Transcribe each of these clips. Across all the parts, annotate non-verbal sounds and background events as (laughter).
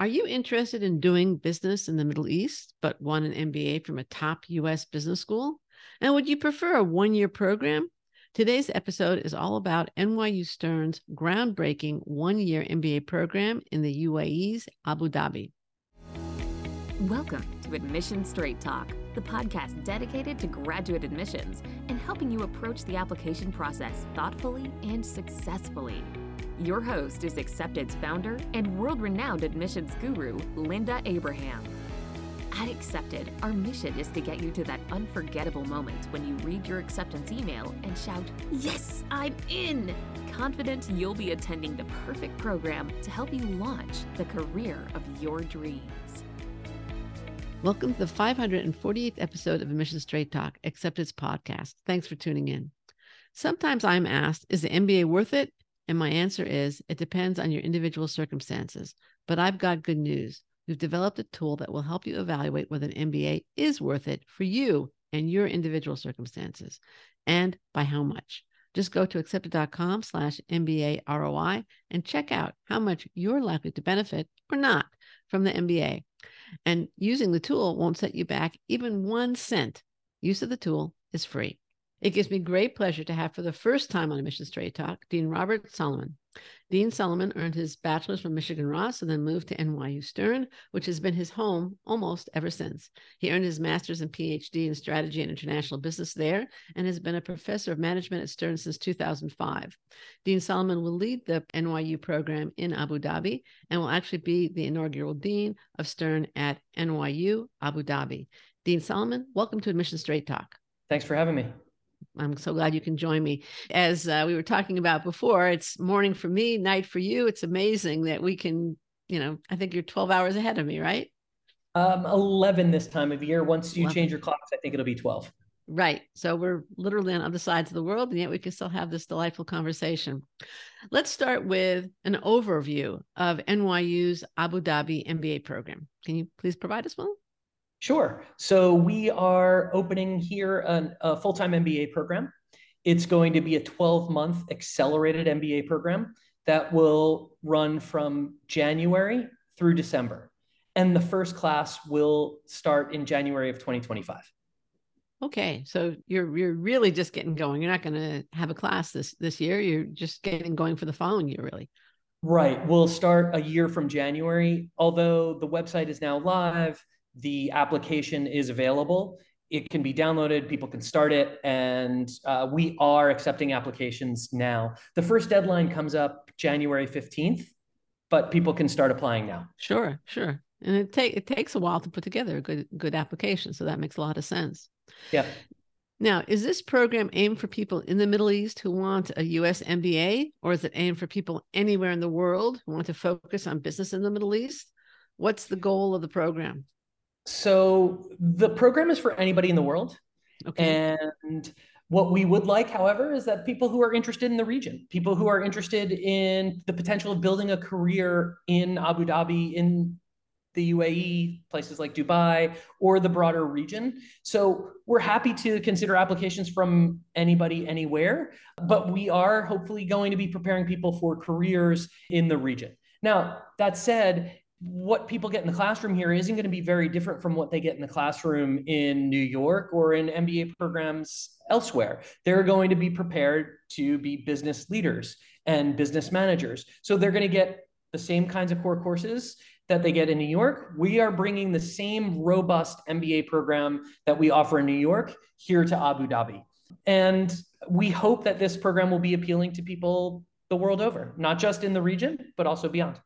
Are you interested in doing business in the Middle East, but want an MBA from a top US business school? And would you prefer a one year program? Today's episode is all about NYU Stern's groundbreaking one year MBA program in the UAE's Abu Dhabi. Welcome to Admission Straight Talk, the podcast dedicated to graduate admissions and helping you approach the application process thoughtfully and successfully. Your host is Accepted's founder and world renowned admissions guru, Linda Abraham. At Accepted, our mission is to get you to that unforgettable moment when you read your acceptance email and shout, Yes, I'm in! Confident you'll be attending the perfect program to help you launch the career of your dreams. Welcome to the 548th episode of Admission Straight Talk, Accepted's podcast. Thanks for tuning in. Sometimes I'm asked, Is the MBA worth it? And my answer is it depends on your individual circumstances. But I've got good news. We've developed a tool that will help you evaluate whether an MBA is worth it for you and your individual circumstances and by how much. Just go to accepted.com slash MBA ROI and check out how much you're likely to benefit or not from the MBA. And using the tool won't set you back even one cent. Use of the tool is free. It gives me great pleasure to have for the first time on Admission Straight Talk, Dean Robert Salomon. Dean Salomon earned his bachelor's from Michigan Ross and then moved to NYU Stern, which has been his home almost ever since. He earned his master's and PhD in strategy and international business there and has been a professor of management at Stern since 2005. Dean Salomon will lead the NYU program in Abu Dhabi and will actually be the inaugural dean of Stern at NYU Abu Dhabi. Dean Salomon, welcome to Admission Straight Talk. Thanks for having me. I'm so glad you can join me. As uh, we were talking about before, it's morning for me, night for you. It's amazing that we can, you know, I think you're 12 hours ahead of me, right? Um, 11 this time of year. Once you 11. change your clocks, I think it'll be 12. Right. So we're literally on other sides of the world, and yet we can still have this delightful conversation. Let's start with an overview of NYU's Abu Dhabi MBA program. Can you please provide us one? Sure. So we are opening here an, a full-time MBA program. It's going to be a 12-month accelerated MBA program that will run from January through December. And the first class will start in January of 2025. Okay, so you're you're really just getting going. You're not going to have a class this this year. You're just getting going for the following year, really. Right. We'll start a year from January. Although the website is now live, the application is available. It can be downloaded, people can start it, and uh, we are accepting applications now. The first deadline comes up January 15th, but people can start applying now. Sure, sure. And it, take, it takes a while to put together a good, good application. So that makes a lot of sense. Yeah. Now, is this program aimed for people in the Middle East who want a US MBA, or is it aimed for people anywhere in the world who want to focus on business in the Middle East? What's the goal of the program? So the program is for anybody in the world. Okay. And what we would like, however, is that people who are interested in the region, people who are interested in the potential of building a career in Abu Dhabi, in the UAE, places like Dubai, or the broader region. So we're happy to consider applications from anybody, anywhere, but we are hopefully going to be preparing people for careers in the region. Now, that said, what people get in the classroom here isn't going to be very different from what they get in the classroom in New York or in MBA programs elsewhere. They're going to be prepared to be business leaders and business managers. So they're going to get the same kinds of core courses that they get in New York. We are bringing the same robust MBA program that we offer in New York here to Abu Dhabi. And we hope that this program will be appealing to people the world over, not just in the region, but also beyond.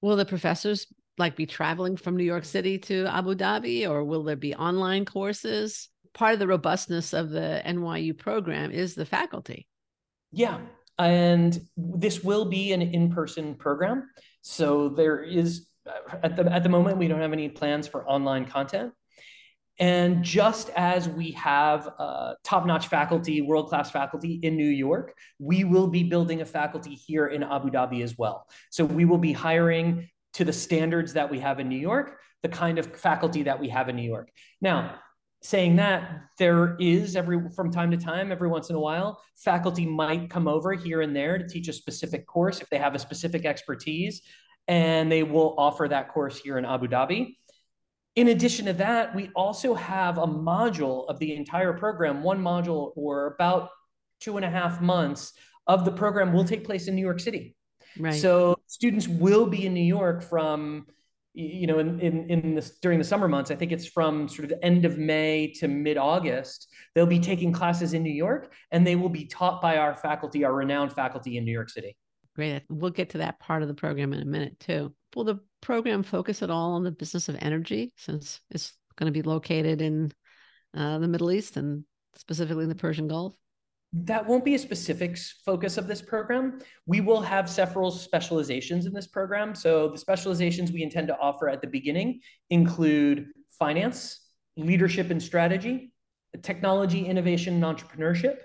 Will the professors like be traveling from New York City to Abu Dhabi or will there be online courses? Part of the robustness of the NYU program is the faculty. Yeah. And this will be an in person program. So there is, at the, at the moment, we don't have any plans for online content. And just as we have uh, top notch faculty, world class faculty in New York, we will be building a faculty here in Abu Dhabi as well. So we will be hiring to the standards that we have in New York, the kind of faculty that we have in New York. Now, saying that there is every from time to time every once in a while faculty might come over here and there to teach a specific course if they have a specific expertise and they will offer that course here in Abu Dhabi. In addition to that, we also have a module of the entire program, one module or about two and a half months of the program will take place in New York City. Right. So students will be in New York from, you know, in, in, in this during the summer months. I think it's from sort of the end of May to mid August. They'll be taking classes in New York, and they will be taught by our faculty, our renowned faculty in New York City. Great. We'll get to that part of the program in a minute too. Will the program focus at all on the business of energy, since it's going to be located in uh, the Middle East and specifically in the Persian Gulf? that won't be a specific focus of this program. We will have several specializations in this program. So the specializations we intend to offer at the beginning include finance, leadership and strategy, technology, innovation, and entrepreneurship,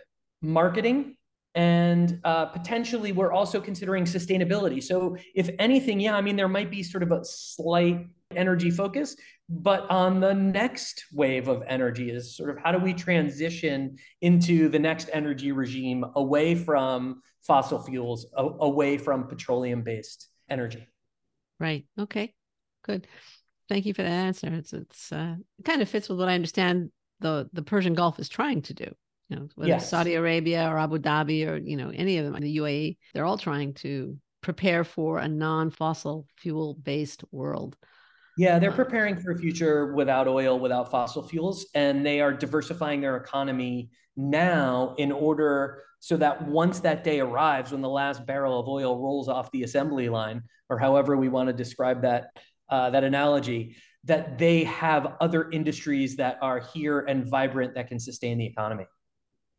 marketing, and uh, potentially we're also considering sustainability. So if anything, yeah, I mean, there might be sort of a slight energy focus, but on the next wave of energy is sort of how do we transition into the next energy regime away from fossil fuels, a- away from petroleum based energy? Right. Okay. Good. Thank you for that answer. It's it's uh, it kind of fits with what I understand the the Persian Gulf is trying to do. You know, whether yes. Saudi Arabia or Abu Dhabi or you know any of them, the UAE, they're all trying to prepare for a non-fossil fuel based world. Yeah, they're preparing for a future without oil, without fossil fuels, and they are diversifying their economy now in order so that once that day arrives, when the last barrel of oil rolls off the assembly line, or however we want to describe that uh, that analogy, that they have other industries that are here and vibrant that can sustain the economy.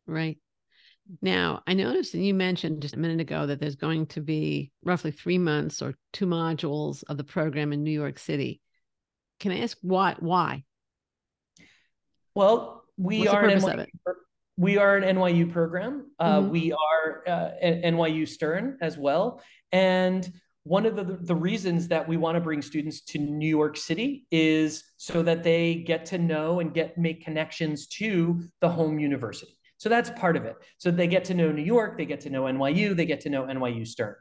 Right. Now, I noticed, and you mentioned just a minute ago that there's going to be roughly three months or two modules of the program in New York City. Can I ask why? Why? Well, we What's are an NYU, we are an NYU program. Uh, mm-hmm. We are uh, NYU Stern as well, and one of the, the reasons that we want to bring students to New York City is so that they get to know and get make connections to the home university. So that's part of it. So they get to know New York, they get to know NYU, they get to know NYU Stern.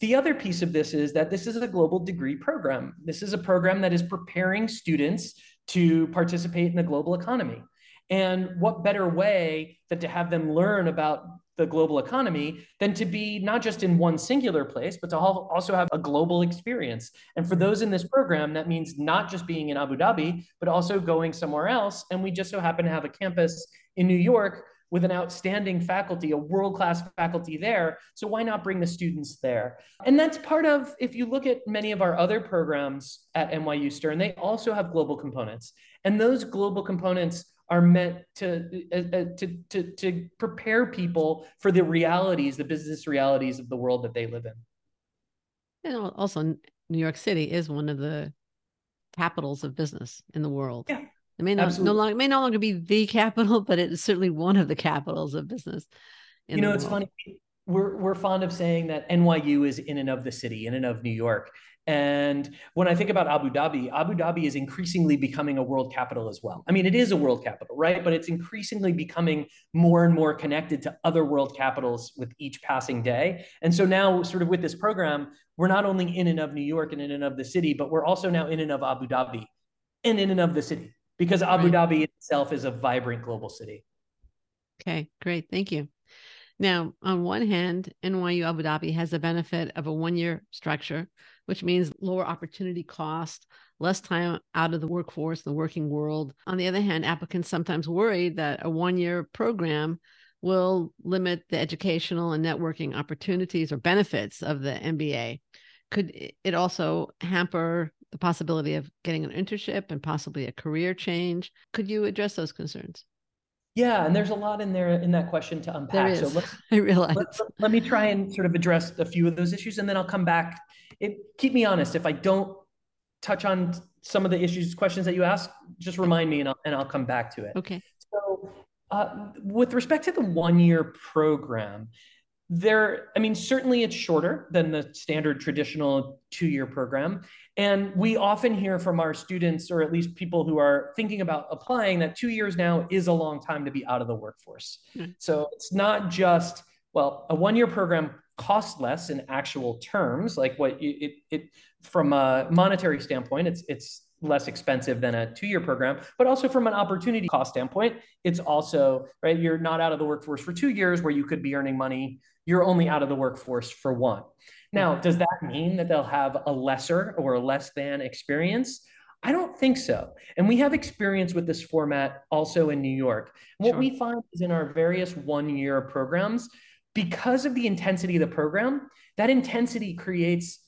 The other piece of this is that this is a global degree program. This is a program that is preparing students to participate in the global economy. And what better way than to have them learn about the global economy than to be not just in one singular place, but to also have a global experience. And for those in this program, that means not just being in Abu Dhabi, but also going somewhere else. And we just so happen to have a campus in New York with an outstanding faculty, a world class faculty there. So why not bring the students there? And that's part of, if you look at many of our other programs at NYU Stern, they also have global components. And those global components are meant to, uh, uh, to, to, to prepare people for the realities, the business realities of the world that they live in. And also, New York City is one of the capitals of business in the world. Yeah. It may not no longer may no longer be the capital, but it's certainly one of the capitals of business. You know, it's world. funny. We're we're fond of saying that NYU is in and of the city, in and of New York. And when I think about Abu Dhabi, Abu Dhabi is increasingly becoming a world capital as well. I mean, it is a world capital, right? But it's increasingly becoming more and more connected to other world capitals with each passing day. And so now, sort of with this program, we're not only in and of New York and in and of the city, but we're also now in and of Abu Dhabi and in and of the city because Abu right. Dhabi itself is a vibrant global city. Okay, great. Thank you. Now, on one hand, NYU Abu Dhabi has the benefit of a one year structure, which means lower opportunity cost, less time out of the workforce, the working world. On the other hand, applicants sometimes worry that a one year program will limit the educational and networking opportunities or benefits of the MBA. Could it also hamper the possibility of getting an internship and possibly a career change. Could you address those concerns? Yeah, and there's a lot in there in that question to unpack. So let, (laughs) I realize. Let, let, me try and sort of address a few of those issues, and then I'll come back. It, keep me honest. If I don't touch on some of the issues, questions that you ask, just remind me, and I'll and I'll come back to it. Okay. So, uh, with respect to the one-year program, there i mean certainly it's shorter than the standard traditional two-year program and we often hear from our students or at least people who are thinking about applying that two years now is a long time to be out of the workforce mm-hmm. so it's not just well a one-year program costs less in actual terms, like what it, it, it from a monetary standpoint, it's it's less expensive than a two-year program but also from an opportunity cost standpoint it's also right you're not out of the workforce for two years where you could be earning money you're only out of the workforce for one now mm-hmm. does that mean that they'll have a lesser or a less than experience I don't think so. And we have experience with this format also in New York. What sure. we find is in our various one year programs, because of the intensity of the program, that intensity creates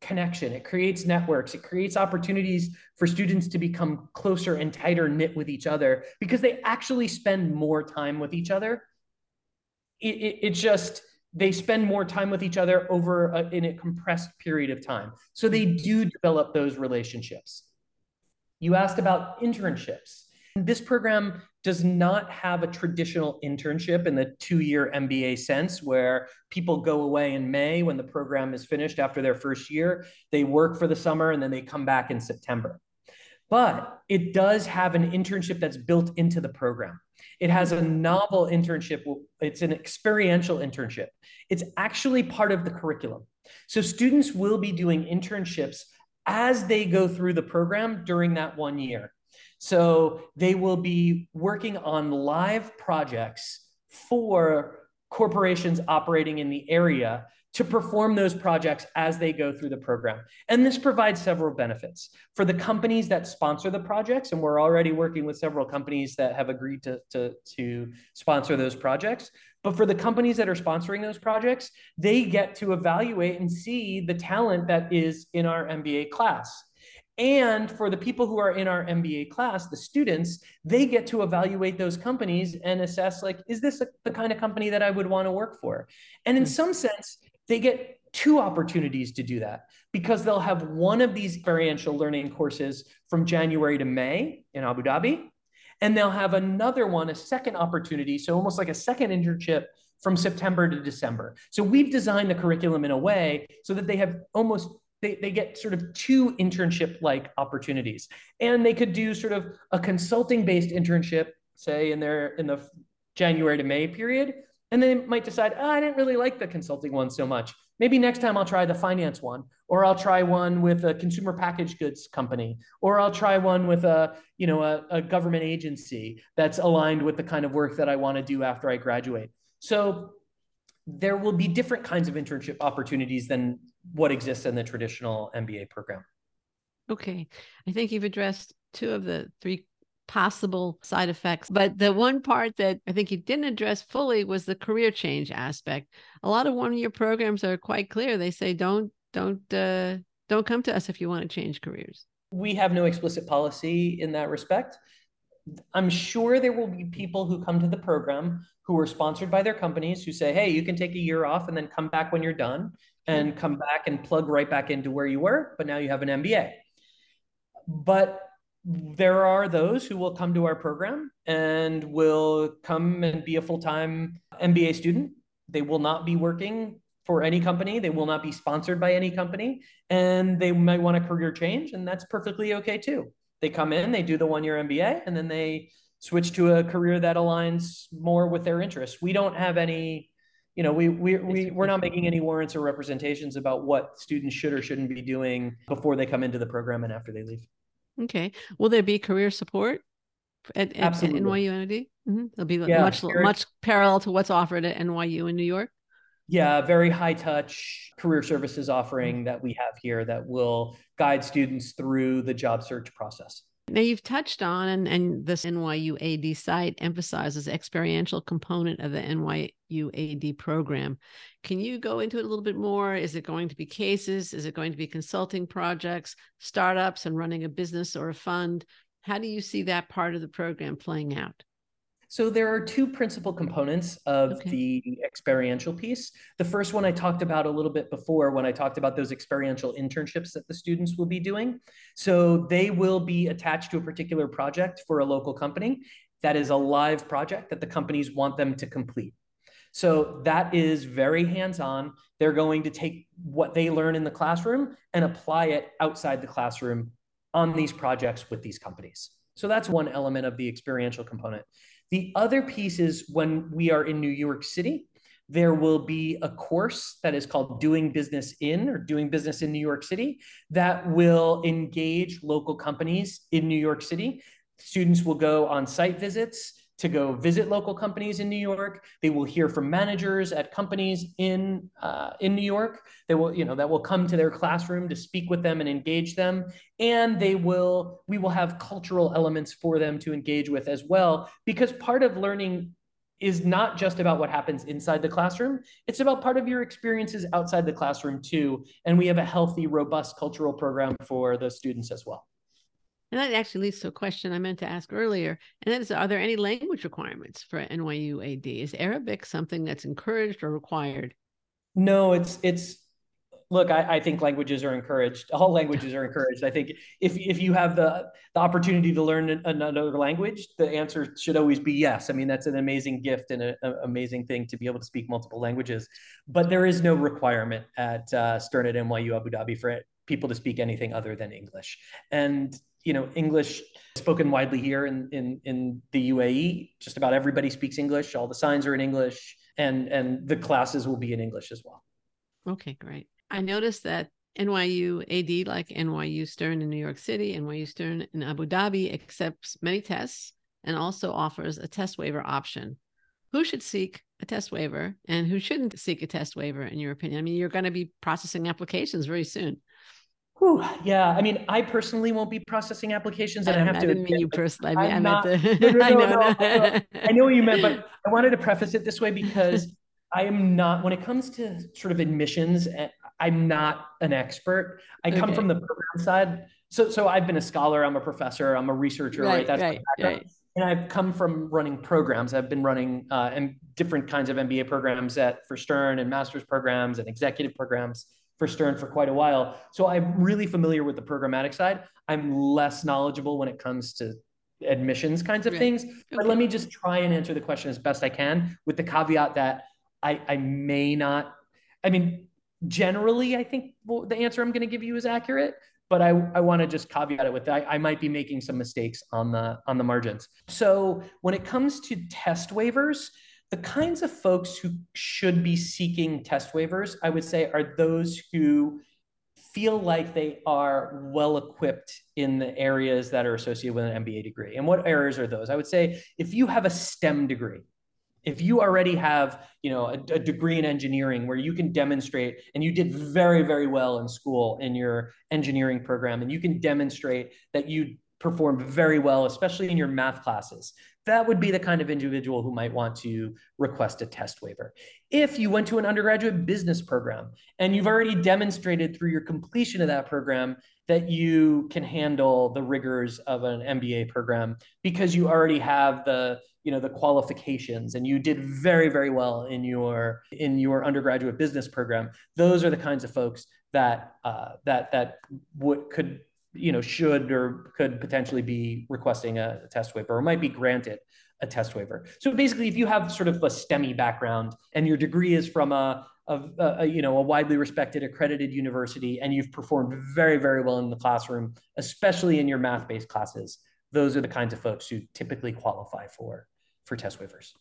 connection, it creates networks, it creates opportunities for students to become closer and tighter knit with each other because they actually spend more time with each other. It, it, it just, they spend more time with each other over a, in a compressed period of time. So they do develop those relationships. You asked about internships. This program does not have a traditional internship in the two year MBA sense where people go away in May when the program is finished after their first year. They work for the summer and then they come back in September. But it does have an internship that's built into the program. It has a novel internship. It's an experiential internship. It's actually part of the curriculum. So students will be doing internships as they go through the program during that one year. So they will be working on live projects for corporations operating in the area to perform those projects as they go through the program. And this provides several benefits for the companies that sponsor the projects. And we're already working with several companies that have agreed to, to, to sponsor those projects. But for the companies that are sponsoring those projects, they get to evaluate and see the talent that is in our MBA class. And for the people who are in our MBA class, the students, they get to evaluate those companies and assess like, is this a, the kind of company that I would want to work for? And in hmm. some sense, they get two opportunities to do that because they'll have one of these experiential learning courses from January to May in Abu Dhabi, and they'll have another one, a second opportunity, so almost like a second internship from September to December. So we've designed the curriculum in a way so that they have almost they, they get sort of two internship like opportunities and they could do sort of a consulting based internship say in their in the january to may period and then they might decide, oh, I didn't really like the consulting one so much. Maybe next time I'll try the finance one, or I'll try one with a consumer packaged goods company, or I'll try one with a, you know, a, a government agency that's aligned with the kind of work that I want to do after I graduate. So there will be different kinds of internship opportunities than what exists in the traditional MBA program. Okay. I think you've addressed two of the three possible side effects. But the one part that I think you didn't address fully was the career change aspect. A lot of one year programs are quite clear. They say don't don't uh, don't come to us if you want to change careers. We have no explicit policy in that respect. I'm sure there will be people who come to the program who are sponsored by their companies who say, hey, you can take a year off and then come back when you're done and come back and plug right back into where you were, but now you have an MBA. But there are those who will come to our program and will come and be a full-time MBA student. They will not be working for any company. They will not be sponsored by any company, and they might want a career change, and that's perfectly okay too. They come in, they do the one-year MBA, and then they switch to a career that aligns more with their interests. We don't have any, you know, we we, we we're not making any warrants or representations about what students should or shouldn't be doing before they come into the program and after they leave. Okay. Will there be career support at, at, at NYU AD? Mm-hmm. There'll be yeah, much much parallel to what's offered at NYU in New York. Yeah, very high touch career services offering mm-hmm. that we have here that will guide students through the job search process. Now you've touched on and, and this NYU AD site emphasizes experiential component of the NYU AD program. Can you go into it a little bit more? Is it going to be cases? Is it going to be consulting projects, startups and running a business or a fund? How do you see that part of the program playing out? So there are two principal components of okay. the experiential piece. The first one I talked about a little bit before when I talked about those experiential internships that the students will be doing. So they will be attached to a particular project for a local company that is a live project that the companies want them to complete. So that is very hands-on. They're going to take what they learn in the classroom and apply it outside the classroom on these projects with these companies. So that's one element of the experiential component. The other piece is when we are in New York City, there will be a course that is called Doing Business in or Doing Business in New York City that will engage local companies in New York City. Students will go on site visits to go visit local companies in New York. They will hear from managers at companies in uh, in New York. They will, you know, that will come to their classroom to speak with them and engage them. And they will, we will have cultural elements for them to engage with as well, because part of learning is not just about what happens inside the classroom. It's about part of your experiences outside the classroom too. And we have a healthy, robust cultural program for the students as well. And that actually leads to a question I meant to ask earlier. And that is, are there any language requirements for NYU AD? Is Arabic something that's encouraged or required? No, it's it's look, I, I, think languages are encouraged. All languages are encouraged. I think if if you have the the opportunity to learn another language, the answer should always be yes. I mean, that's an amazing gift and an amazing thing to be able to speak multiple languages. But there is no requirement at uh, Stern at NYU Abu Dhabi for people to speak anything other than English. And you know, English spoken widely here in in in the UAE. Just about everybody speaks English. All the signs are in English, and and the classes will be in English as well. Okay, great. I noticed that NYU AD, like NYU Stern in New York City, NYU Stern in Abu Dhabi, accepts many tests and also offers a test waiver option. Who should seek a test waiver and who shouldn't seek a test waiver, in your opinion? I mean, you're going to be processing applications very soon. Whew, yeah, I mean, I personally won't be processing applications, and I, I have I to. didn't mean you personally. I, mean, I meant the. No, no, (laughs) no, I know, no, (laughs) I know what you meant, but I wanted to preface it this way because I am not. When it comes to sort of admissions, eh, I'm not an expert. I come from the program side. So, so I've been a scholar. I'm a professor. I'm a researcher. Right. right? That's right, right. And I've come from running programs. I've been running uh, and different kinds of MBA programs at for Stern and master's programs and executive programs for Stern for quite a while. So I'm really familiar with the programmatic side. I'm less knowledgeable when it comes to admissions kinds of right. things. But let me just try and answer the question as best I can with the caveat that I, I may not. I mean, generally, I think well, the answer I'm going to give you is accurate. But I, I want to just caveat it with I, I might be making some mistakes on the on the margins. So when it comes to test waivers, the kinds of folks who should be seeking test waivers, I would say, are those who feel like they are well equipped in the areas that are associated with an MBA degree. And what areas are those? I would say if you have a STEM degree, if you already have you know a, a, degree in engineering where you can demonstrate and you did very very well in school in your engineering program and you can demonstrate that you performed very well especially in your math classes that would be the kind of individual who might want to request a test waiver. If you went to an undergraduate business program and you've already demonstrated through your completion of that program that you can handle the rigors of an MBA program because you already have the you know the qualifications and you did very very well in your in your undergraduate business program those are the kinds of folks that uh, that that would could you know should or could potentially be requesting a, a test waiver or might be granted a test waiver so basically if you have sort of a STEMI background and your degree is from a of a, you know a widely respected accredited university and you've performed very very well in the classroom especially in your math based classes those are the kinds of folks who typically qualify for for test waivers.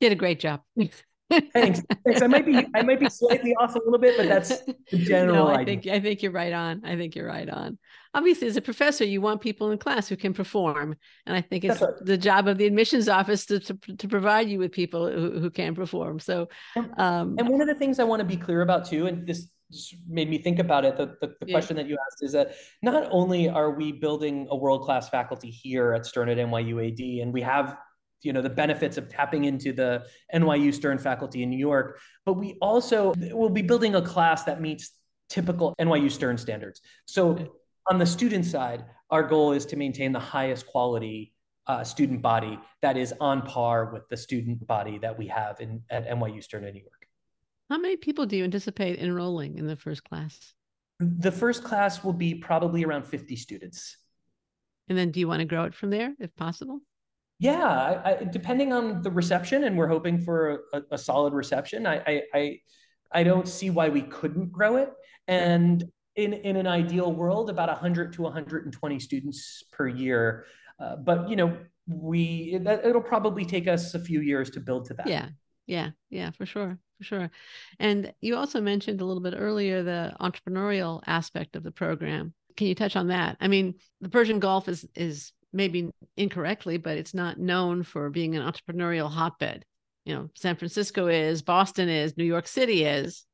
Did a great job. (laughs) Thanks. Thanks. I might be I might be slightly off a little bit, but that's (laughs) the general. No, I idea. think I think you're right on. I think you're right on. Obviously, as a professor, you want people in class who can perform, and I think it's right. the job of the admissions office to, to, to provide you with people who, who can perform. So, um, and one of the things I want to be clear about too, and this made me think about it. The, the, the yeah. question that you asked is that not only are we building a world class faculty here at Stern at NYUAD, and we have you know the benefits of tapping into the NYU Stern faculty in New York, but we also will be building a class that meets typical NYU Stern standards. So on the student side, our goal is to maintain the highest quality uh, student body that is on par with the student body that we have in at NYU Stern in New York. How many people do you anticipate enrolling in the first class? The first class will be probably around 50 students. And then do you want to grow it from there if possible? Yeah, I, I, depending on the reception, and we're hoping for a, a solid reception. I, I, I don't see why we couldn't grow it. And in in an ideal world, about 100 to 120 students per year. Uh, but you know, we that, it'll probably take us a few years to build to that. Yeah, yeah, yeah, for sure, for sure. And you also mentioned a little bit earlier the entrepreneurial aspect of the program. Can you touch on that? I mean, the Persian Gulf is is maybe incorrectly, but it's not known for being an entrepreneurial hotbed. You know, San Francisco is, Boston is, New York City is.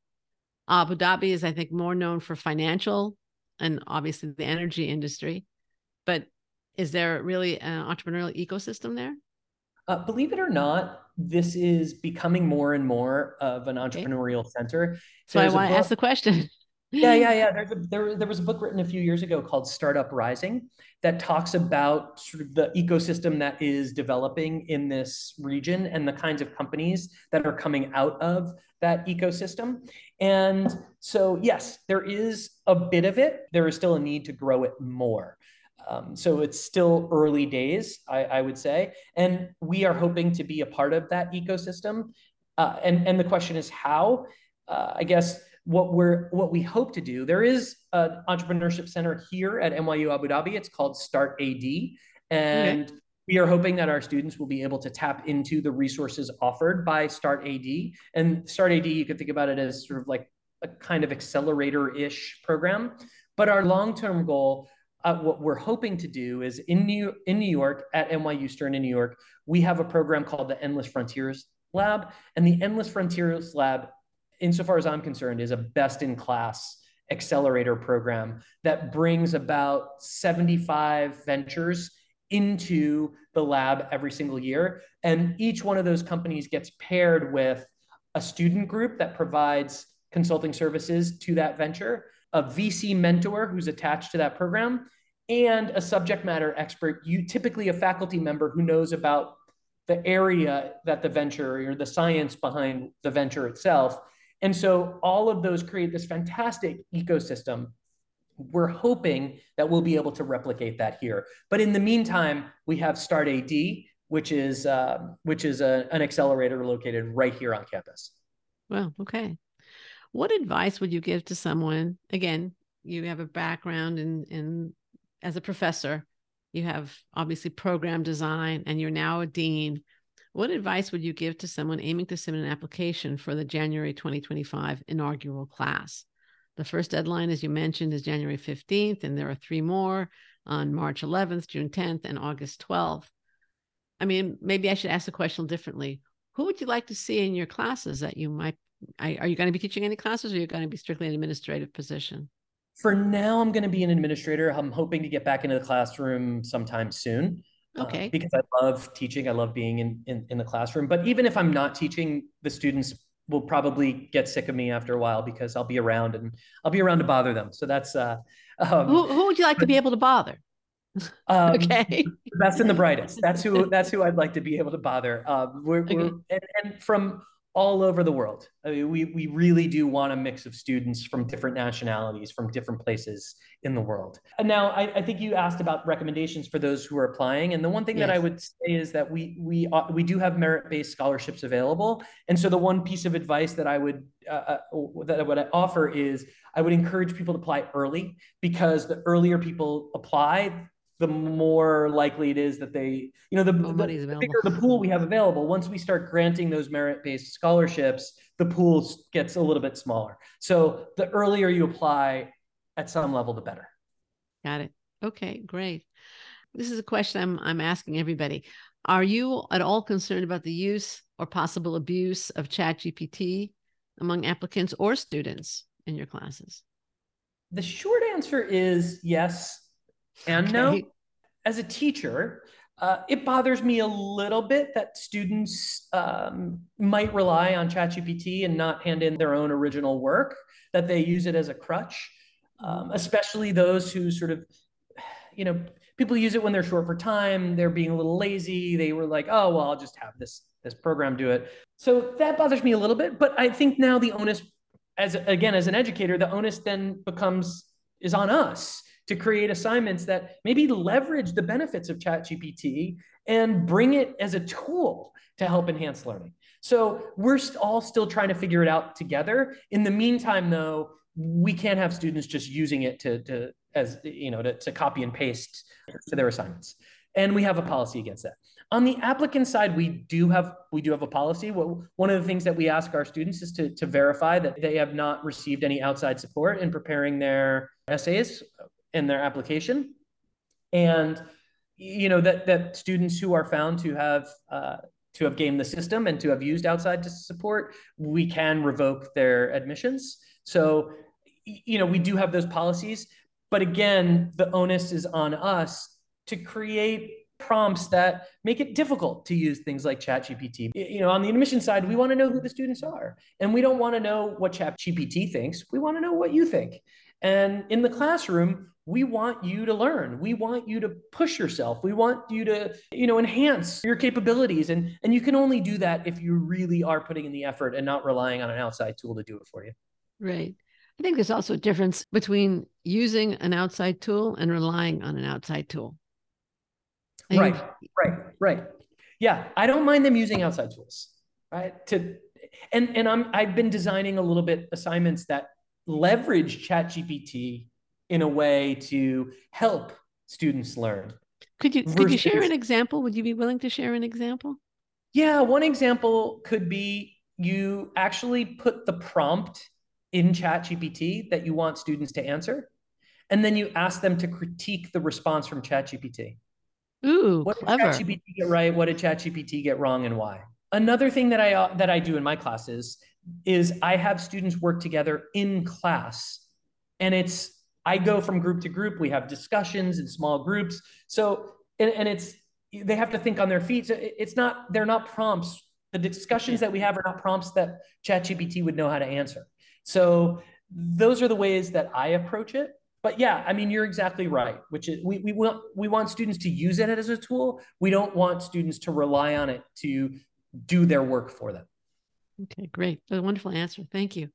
Abu Dhabi is, I think, more known for financial and obviously the energy industry. But is there really an entrepreneurial ecosystem there? Uh, believe it or not, this is becoming more and more of an entrepreneurial okay. center. So I want to ask the question. Yeah, yeah, yeah. There, there was a book written a few years ago called Startup Rising that talks about sort of the ecosystem that is developing in this region and the kinds of companies that are coming out of that ecosystem. And so, yes, there is a bit of it. There is still a need to grow it more. Um, so it's still early days, I, I, would say, and we are hoping to be a part of that ecosystem. Uh, and and the question is how. Uh, I guess what we're what we hope to do. There is an entrepreneurship center here at NYU Abu Dhabi. It's called Start AD, and okay. we are hoping that our students will be able to tap into the resources offered by Start AD. And Start AD, you could think about it as sort of like a kind of accelerator-ish program. But our long-term goal uh, what we're hoping to do is in New in New York at NYU Stern in New York, we have a program called the Endless Frontiers Lab, and the Endless Frontiers Lab, insofar as I'm concerned, is a best-in-class accelerator program that brings about 75 ventures into the lab every single year, and each one of those companies gets paired with a student group that provides consulting services to that venture a VC mentor who's attached to that program, and a subject matter expert, you typically a faculty member who knows about the area that the venture or the science behind the venture itself. And so all of those create this fantastic ecosystem. We're hoping that we'll be able to replicate that here. But in the meantime, we have Start AD, which is uh, which is a, an accelerator located right here on campus. Well, okay. What advice would you give to someone? Again, you have a background in in as a professor, you have obviously program design, and you're now a dean. What advice would you give to someone aiming to submit an application for the January 2025 inaugural class? The first deadline, as you mentioned, is January 15th, and there are three more on March 11th, June 10th, and August 12th. I mean, maybe I should ask the question differently. Who would you like to see in your classes that you might? Are you going to be teaching any classes, or are you going to be strictly an administrative position? For now, I'm going to be an administrator. I'm hoping to get back into the classroom sometime soon. Uh, okay. Uh, because I love teaching. I love being in, in, in the classroom. But even if I'm not teaching, the students will probably get sick of me after a while because I'll be around and I'll be around to bother them. So that's uh um, who, who would you like to be able to bother? (laughs) Um, okay. The best and the brightest. That's who (laughs) that's who I'd like to be able to bother. Um, we're, okay. we're and, and from all over the world. I mean, we, we really do want a mix of students from different nationalities, from different places in the world. And now, I, I think you asked about recommendations for those who are applying. And the one thing yes. that I would say is that we we uh, we do have merit-based scholarships available. And so the one piece of advice that I would uh, uh that I would offer is I would encourage people to apply early because the earlier people apply, the more likely it is that they, you know, the, the, the bigger the pool we have available. Once we start granting those merit-based scholarships, the pool gets a little bit smaller. So the earlier you apply at some level, the better. Got it. Okay, great. This is a question I'm I'm asking everybody. Are you at all concerned about the use or possible abuse of ChatGPT among applicants or students in your classes? The short answer is yes and okay. no, as a teacher, uh, it bothers me a little bit that students um, might rely on ChatGPT and not hand in their own original work, that they use it as a crutch, um, especially those who sort of, you know, people use it when they're short for time, they're being a little lazy, they were like, oh, well, I'll just have this this program do it. So that bothers me a little bit, but I think now the onus as again as an educator, the onus then becomes is on us to create assignments that maybe leverage the benefits of ChatGPT and bring it as a tool to help enhance learning. So we're all still trying to figure it out together. In the meantime, though, we can't have students just using it to, to as you know to, to copy and paste to their assignments. and we have a policy against that. On the applicant side, we do have we do have a policy. One of the things that we ask our students is to, to verify that they have not received any outside support in preparing their essays in their application, and you know that that students who are found to have uh, to have gamed the system and to have used outside to support, we can revoke their admissions. So, you know, we do have those policies, but again, the onus is on us to create prompts that make it difficult to use things like ChatGPT. You know, on the admission side, we want to know who the students are, and we don't want to know what ChatGPT thinks. We want to know what you think. And in the classroom, we want you to learn. We want you to push yourself. We want you to you know enhance your capabilities. And and you can only do that if you really are putting in the effort and not relying on an outside tool to do it for you. Right. I think there's also a difference between using an outside tool and relying on an outside tool. Right right right. Yeah i don't mind them using outside tools right? To and and i'm i've been designing a little bit assignments that leverage chat gpt in a way to help students learn. Could you could you share an example? Would you be willing to share an example? Yeah, one example could be you actually put the prompt in ChatGPT that you want students to answer, and then you ask them to critique the response from ChatGPT. Ooh, what clever. did ChatGPT get right? What did ChatGPT get wrong, and why? Another thing that I that I do in my classes is I have students work together in class, and it's I go from group to group. We have discussions in small groups. So, and, and it's, they have to think on their feet. So it's not, they're not prompts. The discussions that we have are not prompts that ChatGPT would know how to answer. So those are the ways that I approach it. But yeah, I mean, you're exactly right, which is we, we want we want students to use it as a tool. We don't want students to rely on it to do their work for them. Okay, great. A wonderful answer. Thank you.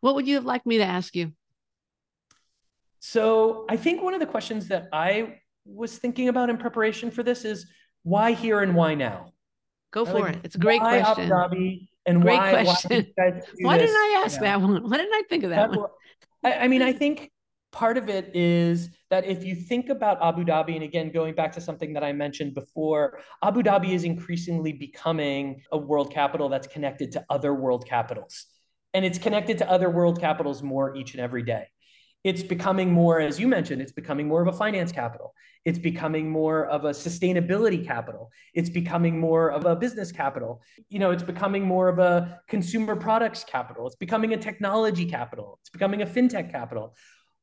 What would you have liked me to ask you? So I think one of the questions that I was thinking about in preparation for this is why here and why now? Go for like, it. It's a great question. Abu Dhabi and great why, question. Why, (laughs) why didn't I ask that one? Why didn't I think of that, that one? I, I mean, I think part of it is that if you think about Abu Dhabi, and again, going back to something that I mentioned before, Abu Dhabi is increasingly becoming a world capital that's connected to other world capitals. And it's connected to other world capitals more each and every day it's becoming more, as you mentioned, it's becoming more of a finance capital. It's becoming more of a sustainability capital. It's becoming more of a business capital. You know, it's becoming more of a consumer products capital. It's becoming a technology capital. It's becoming a fintech capital.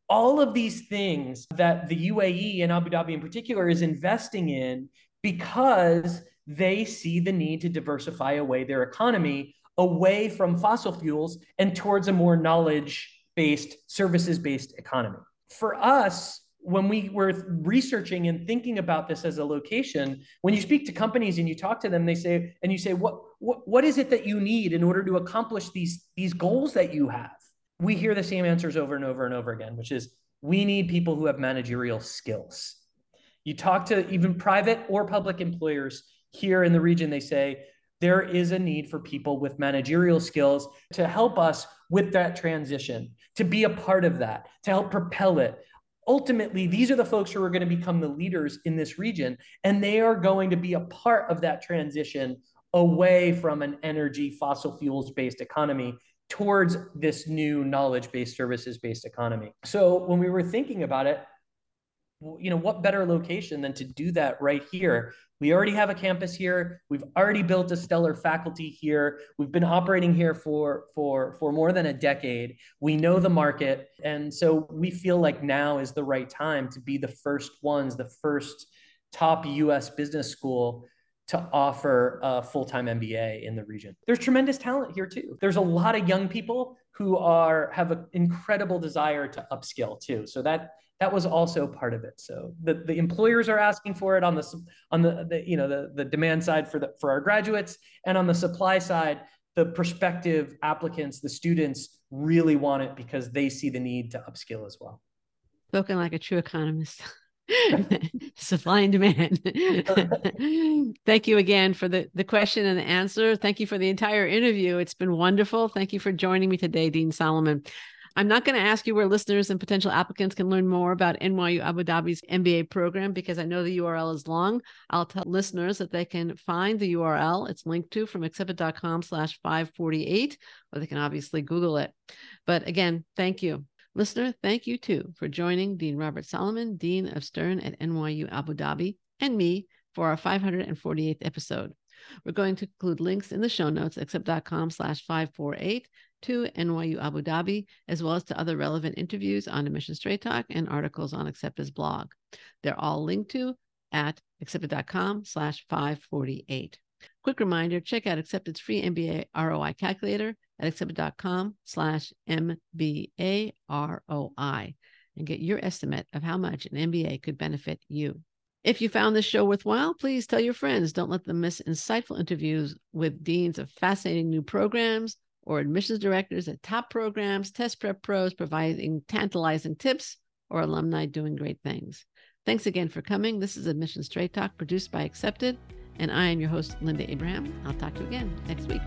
All of these things that the UAE and Abu Dhabi in particular is investing in because they see the need to diversify away their economy away from fossil fuels and towards a more knowledge based, services based economy. For us, when we were researching and thinking about this as a location, when you speak to companies and you talk to them, they say, and you say, what, what, what is it that you need in order to accomplish these, these goals that you have? We mm-hmm. hear the same answers over and over and over again, which is we need people who have managerial skills. You talk to even private or public employers here in the region, they say, there is a need for people with managerial skills to help us with that transition, to be a part of that, to help propel it. Ultimately, these are the folks who are going to become the leaders in this region, and they are going to be a part of that transition away from an energy fossil fuels based economy towards this new knowledge based services based economy. So when we were thinking about it, you know, what better location than to do that right here? We already have a campus here. We've already built a stellar faculty here. We've been operating here for for for more than a decade. We know the market, and so we feel like now is the right time to be the first ones, the first top U.S. business school to offer a full-time MBA in the region. There's tremendous talent here too. There's a lot of young people who are have an incredible desire to upskill too. So that that was also part of it. So the, the employers are asking for it on the on the, the you know the, the demand side for the for our graduates and on the supply side, the prospective applicants, the students really want it because they see the need to upskill as well. Spoken like a true economist. (laughs) supply and demand. Thank you again for the, the question and the answer. Thank you for the entire interview. It's been wonderful. Thank you for joining me today, Dean Salomon. I'm not going to ask you where listeners and potential applicants can learn more about NYU Abu Dhabi's MBA program because I know the URL is long. I'll tell listeners that they can find the URL. It's linked to from accepted.com slash 548, or they can obviously Google it. But again, thank you. Listener, thank you too for joining Dean Robert Salomon, Dean of Stern at NYU Abu Dhabi, and me for our 548th episode. We're going to include links in the show notes, accept.com slash 548 to NYU Abu Dhabi, as well as to other relevant interviews on Admission Straight Talk and articles on Accepted's blog. They're all linked to at accepted.com slash 548. Quick reminder, check out Accepted's free MBA ROI calculator at accepted.com slash MBA ROI and get your estimate of how much an MBA could benefit you. If you found this show worthwhile, please tell your friends. Don't let them miss insightful interviews with deans of fascinating new programs or admissions directors at top programs, test prep pros providing tantalizing tips, or alumni doing great things. Thanks again for coming. This is Admissions Straight Talk produced by Accepted, and I am your host, Linda Abraham. I'll talk to you again next week.